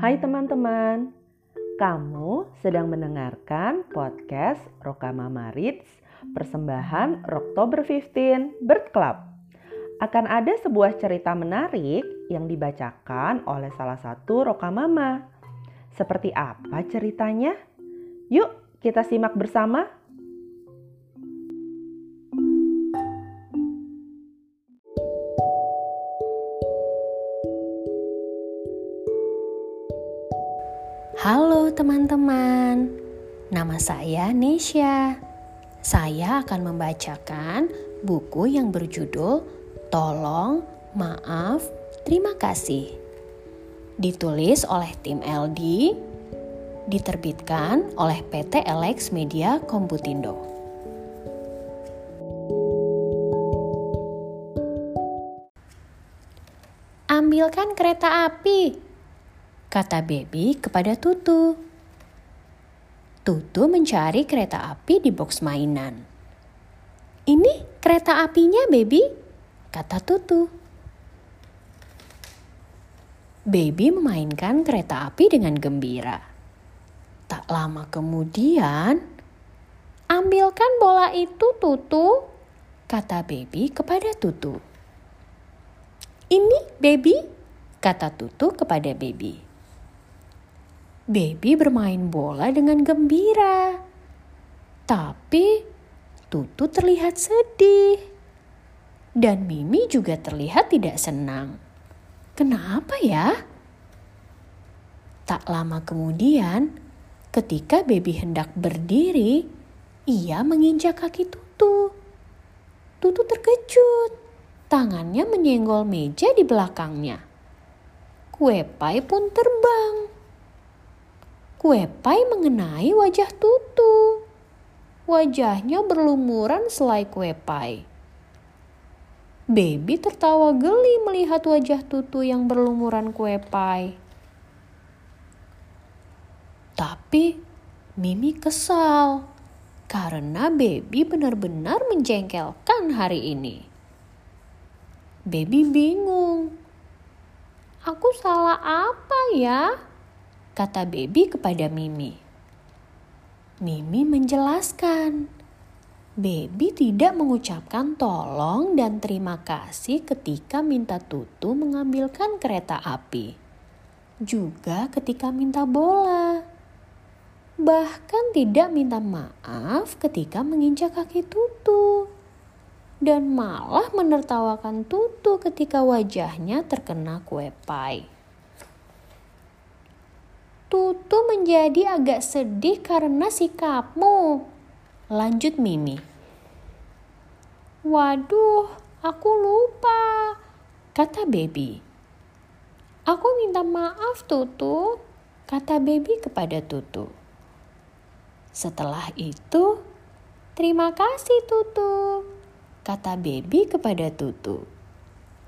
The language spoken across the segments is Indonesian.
Hai teman-teman, kamu sedang mendengarkan podcast Rokamama Reads persembahan Oktober 15 Bird Club. Akan ada sebuah cerita menarik yang dibacakan oleh salah satu Rokamama. Seperti apa ceritanya? Yuk kita simak bersama. Halo teman-teman, nama saya Nesya. Saya akan membacakan buku yang berjudul Tolong, Maaf, Terima Kasih. Ditulis oleh tim LD, diterbitkan oleh PT Alex Media Komputindo. Ambilkan kereta api, kata Baby kepada Tutu. Tutu mencari kereta api di box mainan. Ini kereta apinya, Baby, kata Tutu. Baby memainkan kereta api dengan gembira. Tak lama kemudian, ambilkan bola itu, Tutu, kata Baby kepada Tutu. Ini, Baby, kata Tutu kepada Baby. Baby bermain bola dengan gembira. Tapi Tutu terlihat sedih. Dan Mimi juga terlihat tidak senang. Kenapa ya? Tak lama kemudian, ketika Baby hendak berdiri, ia menginjak kaki Tutu. Tutu terkejut. Tangannya menyenggol meja di belakangnya. Kue pai pun terbang. Kue pai mengenai wajah Tutu. Wajahnya berlumuran selai kue pai. Baby tertawa geli melihat wajah Tutu yang berlumuran kue pai. Tapi Mimi kesal karena Baby benar-benar menjengkelkan hari ini. Baby bingung. Aku salah apa ya? Kata Baby kepada Mimi. Mimi menjelaskan, Baby tidak mengucapkan tolong dan terima kasih ketika minta Tutu mengambilkan kereta api. Juga ketika minta bola. Bahkan tidak minta maaf ketika menginjak kaki Tutu. Dan malah menertawakan Tutu ketika wajahnya terkena kue pai. Tutu menjadi agak sedih karena sikapmu. Lanjut Mimi. Waduh, aku lupa, kata Baby. Aku minta maaf Tutu, kata Baby kepada Tutu. Setelah itu, terima kasih Tutu, kata Baby kepada Tutu.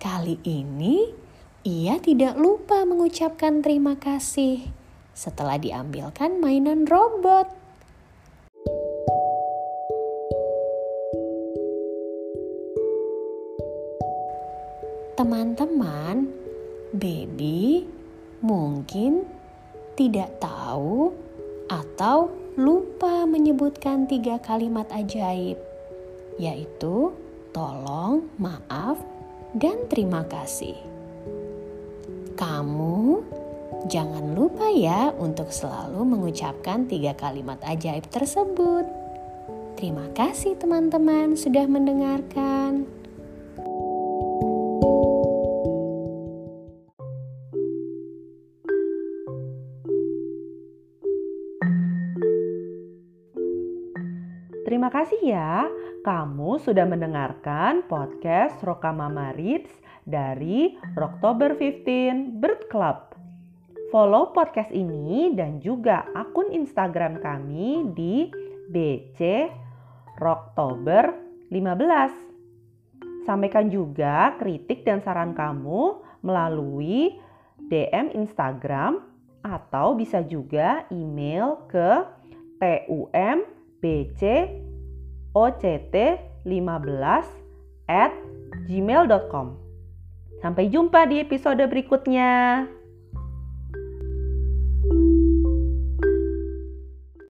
Kali ini, ia tidak lupa mengucapkan terima kasih setelah diambilkan mainan robot. Teman-teman, baby mungkin tidak tahu atau lupa menyebutkan tiga kalimat ajaib, yaitu tolong, maaf, dan terima kasih. Kamu Jangan lupa ya untuk selalu mengucapkan tiga kalimat ajaib tersebut. Terima kasih teman-teman sudah mendengarkan. Terima kasih ya, kamu sudah mendengarkan podcast Rokamama Reads dari Oktober 15 Bird Club. Follow podcast ini dan juga akun Instagram kami di BC Rocktober 15. Sampaikan juga kritik dan saran kamu melalui DM Instagram atau bisa juga email ke tumbcoct15 at gmail.com. Sampai jumpa di episode berikutnya.